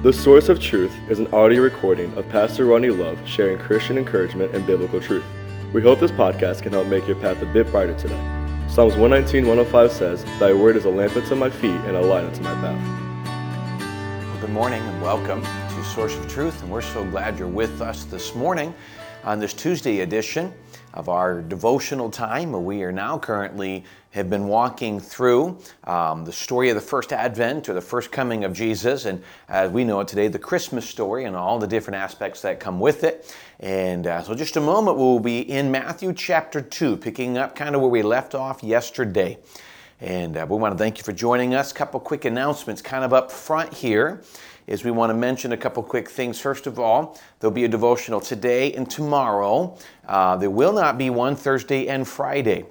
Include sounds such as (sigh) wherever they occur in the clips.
The Source of Truth is an audio recording of Pastor Ronnie Love sharing Christian encouragement and biblical truth. We hope this podcast can help make your path a bit brighter today. Psalms 119, 105 says, Thy word is a lamp unto my feet and a light unto my path. Good morning and welcome to Source of Truth, and we're so glad you're with us this morning on this Tuesday edition of our devotional time. We are now currently have been walking through um, the story of the first advent or the first coming of Jesus, and as we know it today, the Christmas story and all the different aspects that come with it. And uh, so, just a moment, we'll be in Matthew chapter 2, picking up kind of where we left off yesterday. And uh, we want to thank you for joining us. Couple quick announcements kind of up front here is we want to mention a couple quick things. First of all, there'll be a devotional today and tomorrow. Uh, there will not be one Thursday and Friday,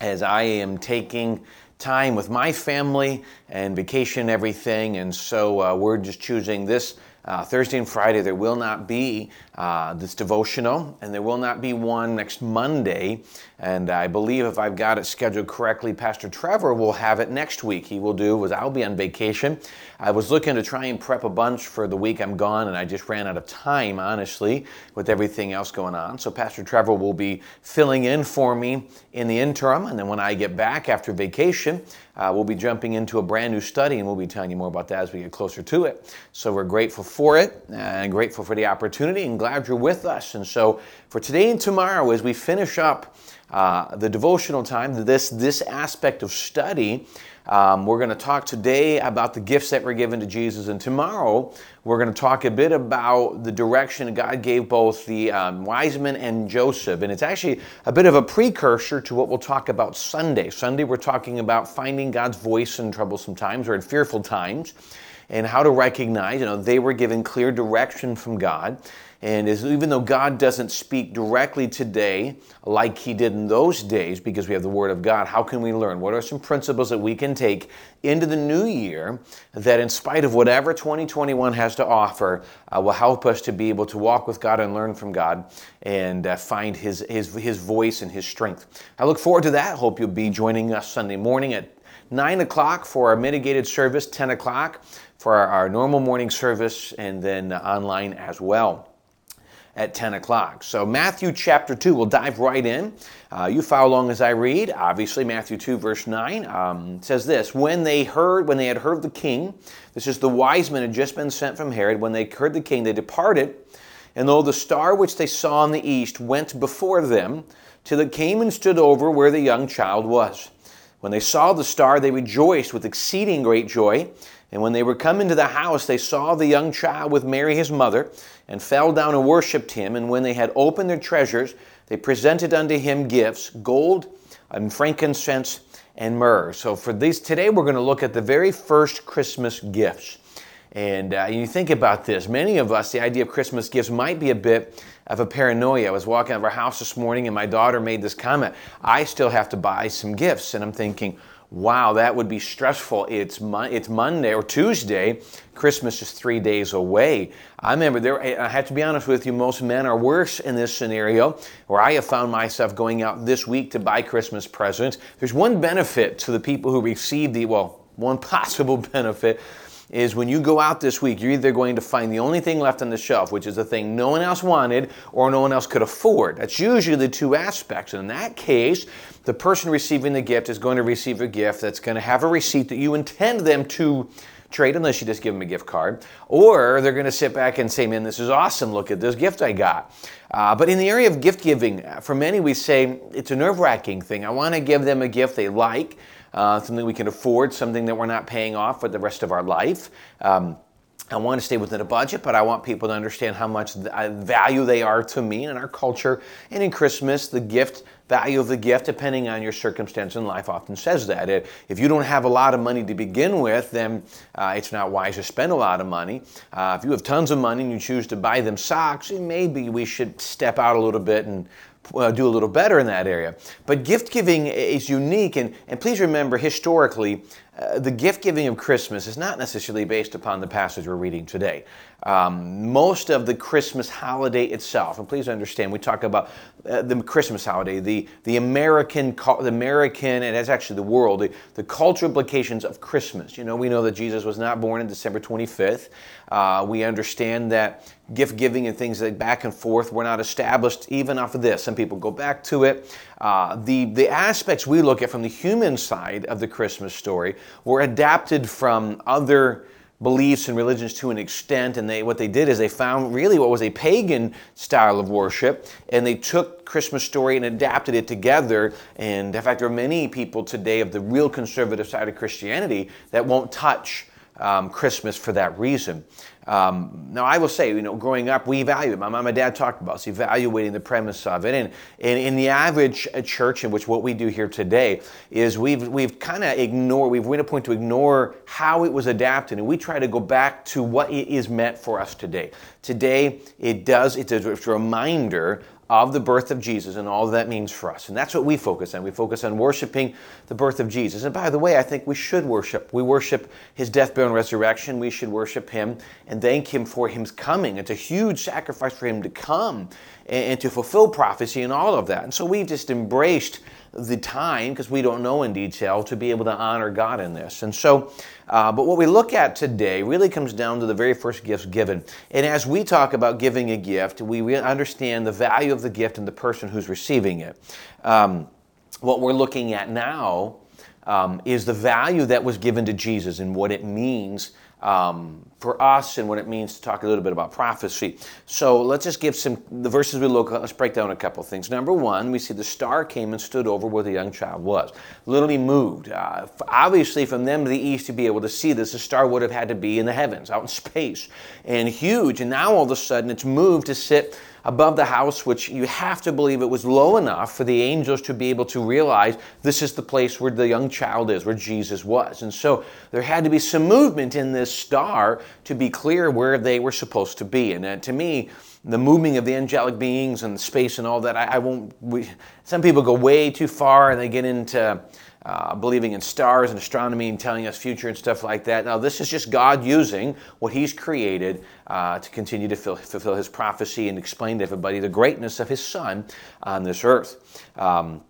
as I am taking time with my family and vacation everything, and so uh, we're just choosing this uh, Thursday and Friday, there will not be uh, this devotional, and there will not be one next Monday. And I believe if I've got it scheduled correctly, Pastor Trevor will have it next week. He will do, was I'll be on vacation. I was looking to try and prep a bunch for the week I'm gone, and I just ran out of time, honestly, with everything else going on. So Pastor Trevor will be filling in for me in the interim, and then when I get back after vacation, uh, we'll be jumping into a brand new study, and we'll be telling you more about that as we get closer to it. So we're grateful for it and grateful for the opportunity and glad you're with us. And so for today and tomorrow, as we finish up uh, the devotional time, this, this aspect of study, um, we're going to talk today about the gifts that were given to Jesus, and tomorrow we're going to talk a bit about the direction God gave both the um, wise men and Joseph. And it's actually a bit of a precursor to what we'll talk about Sunday. Sunday, we're talking about finding God's voice in troublesome times or in fearful times and how to recognize, you know, they were given clear direction from God. And as, even though God doesn't speak directly today like He did in those days, because we have the Word of God, how can we learn? What are some principles that we can take into the new year that, in spite of whatever 2021 has to offer, uh, will help us to be able to walk with God and learn from God and uh, find his, his, his voice and His strength? I look forward to that. Hope you'll be joining us Sunday morning at 9 o'clock for our mitigated service, 10 o'clock for our, our normal morning service, and then uh, online as well at 10 o'clock. So, Matthew chapter 2, we'll dive right in. Uh, you follow along as I read. Obviously, Matthew 2, verse 9 um, says this When they heard, when they had heard the king, this is the wise men had just been sent from Herod, when they heard the king, they departed. And though the star which they saw in the east went before them, till it came and stood over where the young child was. When they saw the star, they rejoiced with exceeding great joy. And when they were come into the house, they saw the young child with Mary his mother, and fell down and worshipped him. And when they had opened their treasures, they presented unto him gifts, gold and frankincense and myrrh. So for these today, we're going to look at the very first Christmas gifts. And uh, you think about this. Many of us, the idea of Christmas gifts might be a bit of a paranoia. I was walking out of our house this morning, and my daughter made this comment. I still have to buy some gifts, and I'm thinking wow, that would be stressful. It's, it's Monday or Tuesday. Christmas is three days away. I remember there, I have to be honest with you, most men are worse in this scenario where I have found myself going out this week to buy Christmas presents. There's one benefit to the people who receive the, well, one (laughs) possible benefit is when you go out this week, you're either going to find the only thing left on the shelf, which is the thing no one else wanted or no one else could afford. That's usually the two aspects. And in that case, the person receiving the gift is going to receive a gift that's going to have a receipt that you intend them to trade unless you just give them a gift card. Or they're going to sit back and say, man, this is awesome. Look at this gift I got. Uh, but in the area of gift giving, for many, we say it's a nerve wracking thing. I want to give them a gift they like uh, something we can afford, something that we're not paying off for the rest of our life. Um, I want to stay within a budget, but I want people to understand how much uh, value they are to me and in our culture. And in Christmas, the gift value of the gift, depending on your circumstance in life, often says that. If you don't have a lot of money to begin with, then uh, it's not wise to spend a lot of money. Uh, if you have tons of money and you choose to buy them socks, maybe we should step out a little bit and uh, do a little better in that area. But gift giving is unique, and, and please remember historically, uh, the gift giving of Christmas is not necessarily based upon the passage we're reading today. Um, most of the Christmas holiday itself, and please understand, we talk about uh, the Christmas holiday, the, the American, the American, and it's actually the world, the, the cultural implications of Christmas. You know, we know that Jesus was not born on December 25th. Uh, we understand that gift giving and things like back and forth were not established even off of this. Some people go back to it. Uh, the, the aspects we look at from the human side of the Christmas story were adapted from other beliefs and religions to an extent and they what they did is they found really what was a pagan style of worship and they took christmas story and adapted it together. And in fact there are many people today of the real conservative side of christianity that won't touch um, christmas for that reason um, now, I will say, you know, growing up, we evaluate. My mom and dad talked about us evaluating the premise of it, and, in the average uh, church, in which what we do here today is we've we've kind of ignored, we've reached a point to ignore how it was adapted, and we try to go back to what it is meant for us today. Today, it does. It's a, it's a reminder of the birth of Jesus and all that means for us. And that's what we focus on. We focus on worshiping the birth of Jesus. And by the way, I think we should worship. We worship his death, burial, and resurrection. We should worship him and thank him for his coming. It's a huge sacrifice for him to come and, to fulfill prophecy and all of that. And so we've just embraced the time, because we don't know in detail, to be able to honor God in this. And so, uh, but what we look at today really comes down to the very first gifts given. And as we talk about giving a gift, we understand the value of the gift and the person who's receiving it. Um, what we're looking at now um, is the value that was given to Jesus and what it means um, for us and what it means to talk a little bit about prophecy. So let's just give some the verses we look at. Let's break down a couple things. Number one, we see the star came and stood over where the young child was, literally moved. Uh, obviously, from them to the east to be able to see this, the star would have had to be in the heavens, out in space, and huge. And now all of a sudden, it's moved to sit above the house, which you have to believe it was low enough for the angels to be able to realize this is the place where the young child is, where Jesus was. And so there had to be some movement in this star to be clear where they were supposed to be. And uh, to me, the moving of the angelic beings and the space and all that, I, I won't. We, some people go way too far and they get into uh, believing in stars and astronomy and telling us future and stuff like that. Now, this is just God using what He's created uh, to continue to fill, fulfill His prophecy and explain to everybody the greatness of His Son on this earth. Um,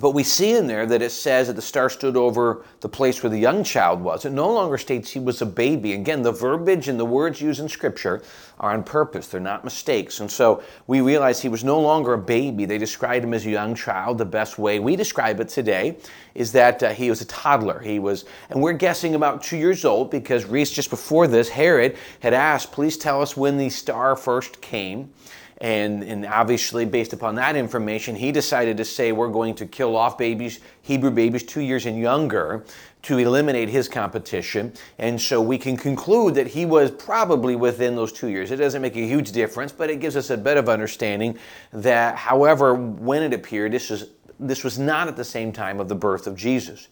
but we see in there that it says that the star stood over the place where the young child was. It no longer states he was a baby. Again, the verbiage and the words used in Scripture are on purpose, they're not mistakes. And so we realize he was no longer a baby. They described him as a young child. The best way we describe it today is that uh, he was a toddler. He was, and we're guessing about two years old because Reese, just before this, Herod had asked, please tell us when the star first came. And, and obviously, based upon that information, he decided to say, We're going to kill off babies, Hebrew babies two years and younger, to eliminate his competition. And so we can conclude that he was probably within those two years. It doesn't make a huge difference, but it gives us a bit of understanding that, however, when it appeared, this was, this was not at the same time of the birth of Jesus.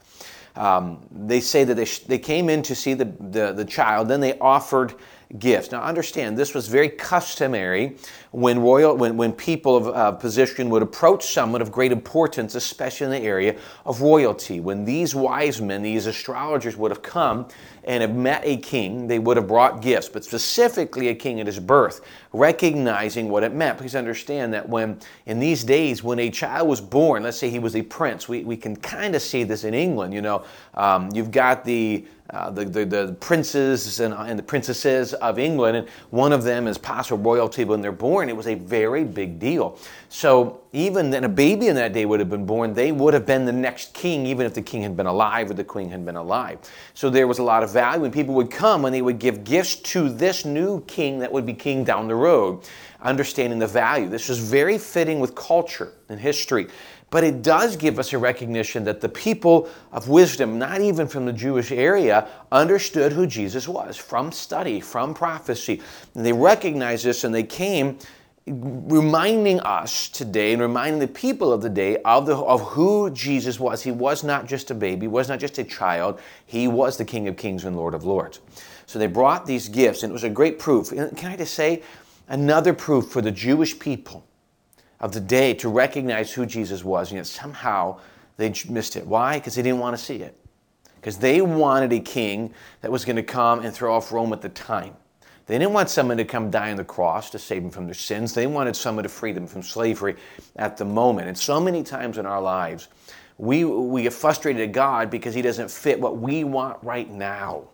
Um, they say that they, sh- they came in to see the, the, the child, then they offered gifts. Now, understand, this was very customary when royal, when, when people of uh, position would approach someone of great importance, especially in the area of royalty. When these wise men, these astrologers, would have come and have met a king, they would have brought gifts, but specifically a king at his birth, recognizing what it meant. Please understand that when, in these days, when a child was born, let's say he was a prince, we, we can kind of see this in England, you know, um, you've got the uh, the, the, the, princes and, and, the princesses of England, and one of them is possible royalty when they're born. It was a very big deal. So even then, a baby in that day would have been born. They would have been the next king, even if the king had been alive or the queen had been alive. So there was a lot of value, and people would come and they would give gifts to this new king that would be king down the road, understanding the value. This was very fitting with culture and history. But it does give us a recognition that the people of wisdom, not even from the Jewish area, understood who Jesus was from study, from prophecy. And they recognized this and they came reminding us today and reminding the people of the day of, the, of who Jesus was. He was not just a baby, he was not just a child, he was the King of Kings and Lord of Lords. So they brought these gifts, and it was a great proof. Can I just say, another proof for the Jewish people of the day to recognize who Jesus was, and yet somehow they missed it. Why? Because they didn't want to see it. because they wanted a king that was going to come and throw off Rome at the time. They didn't want someone to come die on the cross to save them from their sins. They wanted someone to free them from slavery at the moment. And so many times in our lives, we, we get frustrated at God because He doesn't fit what we want right now.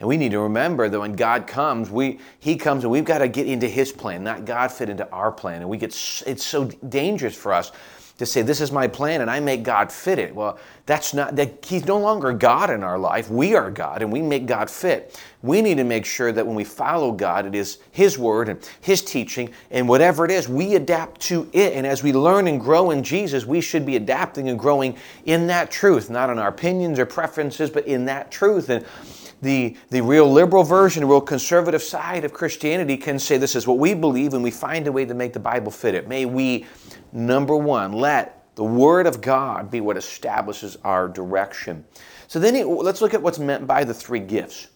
And we need to remember that when God comes, we, He comes and we've got to get into His plan, not God fit into our plan. And we get it's so dangerous for us to say this is my plan and I make God fit it. Well, that's not that he's no longer God in our life. We are God and we make God fit. We need to make sure that when we follow God, it is his word and his teaching and whatever it is, we adapt to it. And as we learn and grow in Jesus, we should be adapting and growing in that truth, not in our opinions or preferences, but in that truth. And the, the real liberal version, real conservative side of Christianity can say this is what we believe and we find a way to make the Bible fit it. May we Number one, let the Word of God be what establishes our direction. So then he, let's look at what's meant by the three gifts.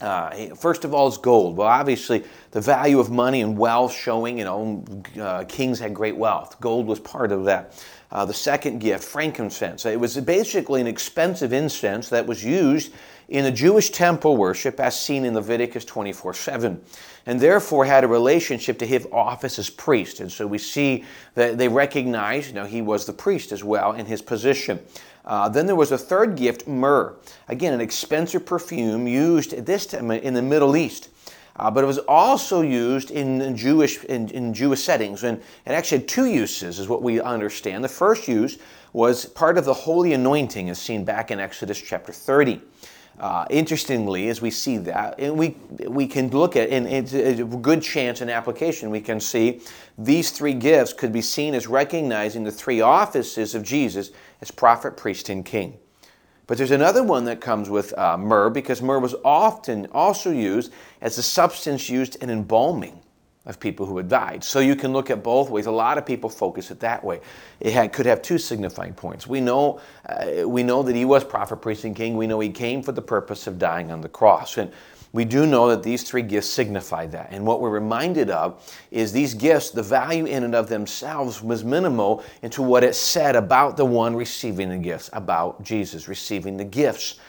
Uh, first of all, is gold. Well, obviously, the value of money and wealth showing, you know, uh, kings had great wealth. Gold was part of that. Uh, the second gift, frankincense. It was basically an expensive incense that was used in the Jewish temple worship as seen in Leviticus 24 7 and therefore had a relationship to his office as priest. And so we see that they recognize, you know, he was the priest as well in his position. Uh, then there was a third gift, myrrh. Again, an expensive perfume used at this time in the Middle East. Uh, but it was also used in Jewish in, in Jewish settings, and it actually had two uses, is what we understand. The first use was part of the holy anointing, as seen back in Exodus chapter 30. Uh, interestingly, as we see that, and we, we can look at, and it's a good chance in application, we can see these three gifts could be seen as recognizing the three offices of Jesus as prophet, priest, and king. But there's another one that comes with uh, myrrh because myrrh was often also used as a substance used in embalming of people who had died. So you can look at both ways. A lot of people focus it that way. It had, could have two signifying points. We know, uh, we know that he was prophet, priest, and king. We know he came for the purpose of dying on the cross. And we do know that these three gifts signify that. And what we're reminded of is these gifts, the value in and of themselves was minimal into what it said about the one receiving the gifts, about Jesus receiving the gifts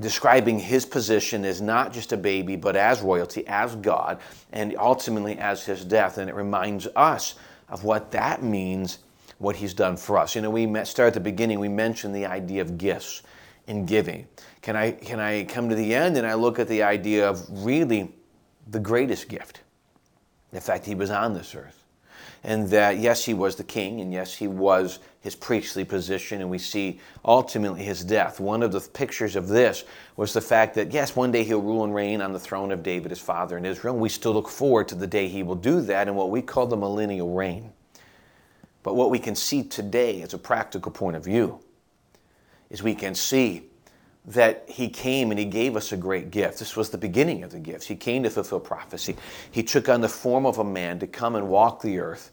describing his position as not just a baby, but as royalty, as God, and ultimately as his death. And it reminds us of what that means, what he's done for us. You know, we start at the beginning, we mentioned the idea of gifts and giving. Can I, can I come to the end and I look at the idea of really the greatest gift? The fact he was on this earth and that yes, he was the king, and yes, he was his priestly position, and we see ultimately his death. One of the pictures of this was the fact that yes, one day he'll rule and reign on the throne of David, his father in Israel. We still look forward to the day he will do that in what we call the millennial reign. But what we can see today as a practical point of view is we can see that he came and he gave us a great gift. This was the beginning of the gifts. He came to fulfill prophecy. He took on the form of a man to come and walk the earth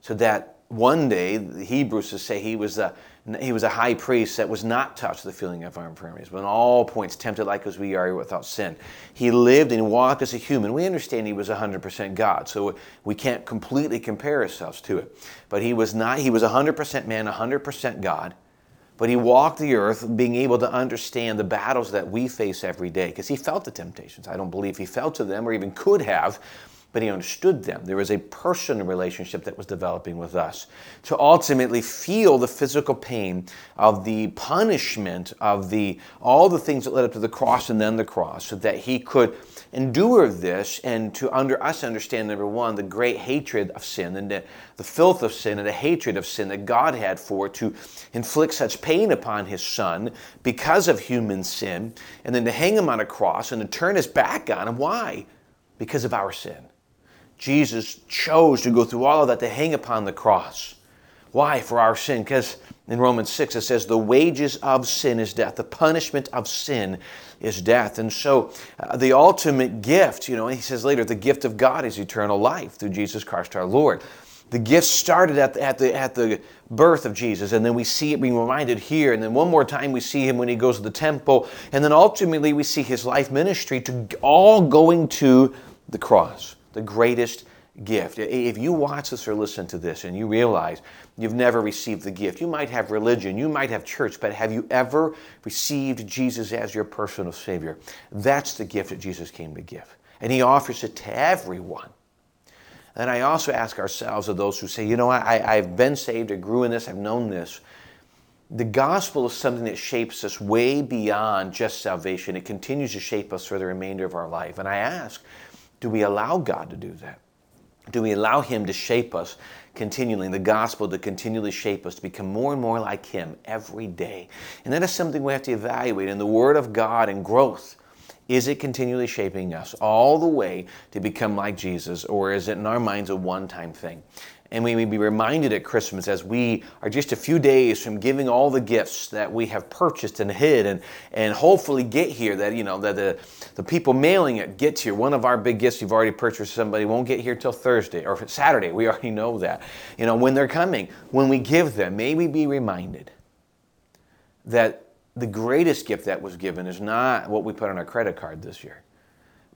so that one day the Hebrews say he was a he was a high priest that was not touched with the feeling of our infirmities, but in all points tempted like as we are without sin. He lived and walked as a human. We understand he was 100% God, so we can't completely compare ourselves to it. But he was not. He was 100% man, 100% God. But he walked the earth being able to understand the battles that we face every day because he felt the temptations. I don't believe he felt to them or even could have, but he understood them. There was a personal relationship that was developing with us to ultimately feel the physical pain of the punishment of the all the things that led up to the cross and then the cross, so that he could endure this and to under us understand number one the great hatred of sin and the, the filth of sin and the hatred of sin that god had for to inflict such pain upon his son because of human sin and then to hang him on a cross and to turn his back on him. Why? Because of our sin. Jesus chose to go through all of that to hang upon the cross why for our sin because in Romans 6, it says, The wages of sin is death. The punishment of sin is death. And so, uh, the ultimate gift, you know, he says later, the gift of God is eternal life through Jesus Christ our Lord. The gift started at the, at, the, at the birth of Jesus, and then we see it being reminded here. And then one more time, we see him when he goes to the temple. And then ultimately, we see his life ministry to all going to the cross, the greatest gift. If you watch this or listen to this and you realize you've never received the gift, you might have religion, you might have church, but have you ever received Jesus as your personal Savior? That's the gift that Jesus came to give. And He offers it to everyone. And I also ask ourselves of those who say, you know, I, I've been saved, I grew in this, I've known this. The gospel is something that shapes us way beyond just salvation. It continues to shape us for the remainder of our life. And I ask, do we allow God to do that? Do we allow Him to shape us continually, the gospel to continually shape us to become more and more like Him every day? And that is something we have to evaluate in the Word of God and growth. Is it continually shaping us all the way to become like Jesus, or is it in our minds a one time thing? And we may be reminded at Christmas as we are just a few days from giving all the gifts that we have purchased and hid and, and hopefully get here, that, you know, that the, the people mailing it gets here. One of our big gifts you've already purchased somebody won't get here till Thursday or Saturday. We already know that. You know, when they're coming, when we give them, may we be reminded that the greatest gift that was given is not what we put on our credit card this year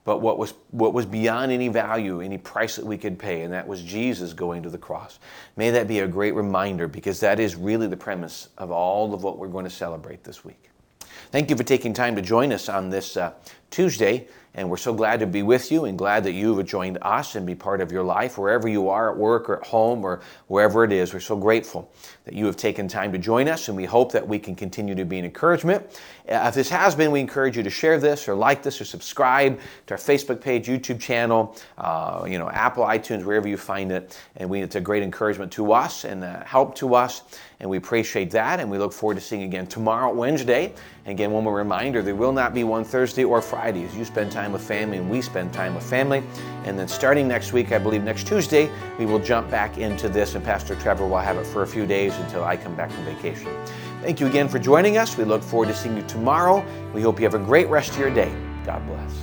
but what was, what was beyond any value, any price that we could pay, and that was Jesus going to the cross. May that be a great reminder because that is really the premise of all of what we're going to celebrate this week. Thank you for taking time to join us on this uh, Tuesday. And we're so glad to be with you and glad that you have joined us and be part of your life wherever you are at work or at home or wherever it is. We're so grateful that you have taken time to join us and we hope that we can continue to be an encouragement. Uh, if this has been, we encourage you to share this or like this or subscribe to our Facebook page, YouTube channel, uh, you know, Apple, iTunes, wherever you find it. And we, it's a great encouragement to us and uh, help to us. And we appreciate that. And we look forward to seeing again tomorrow, Wednesday. And again, one more reminder there will not be one Thursday or Friday as you spend time with family and we spend time with family. And then starting next week, I believe next Tuesday, we will jump back into this. And Pastor Trevor will have it for a few days until I come back from vacation. Thank you again for joining us. We look forward to seeing you tomorrow. We hope you have a great rest of your day. God bless.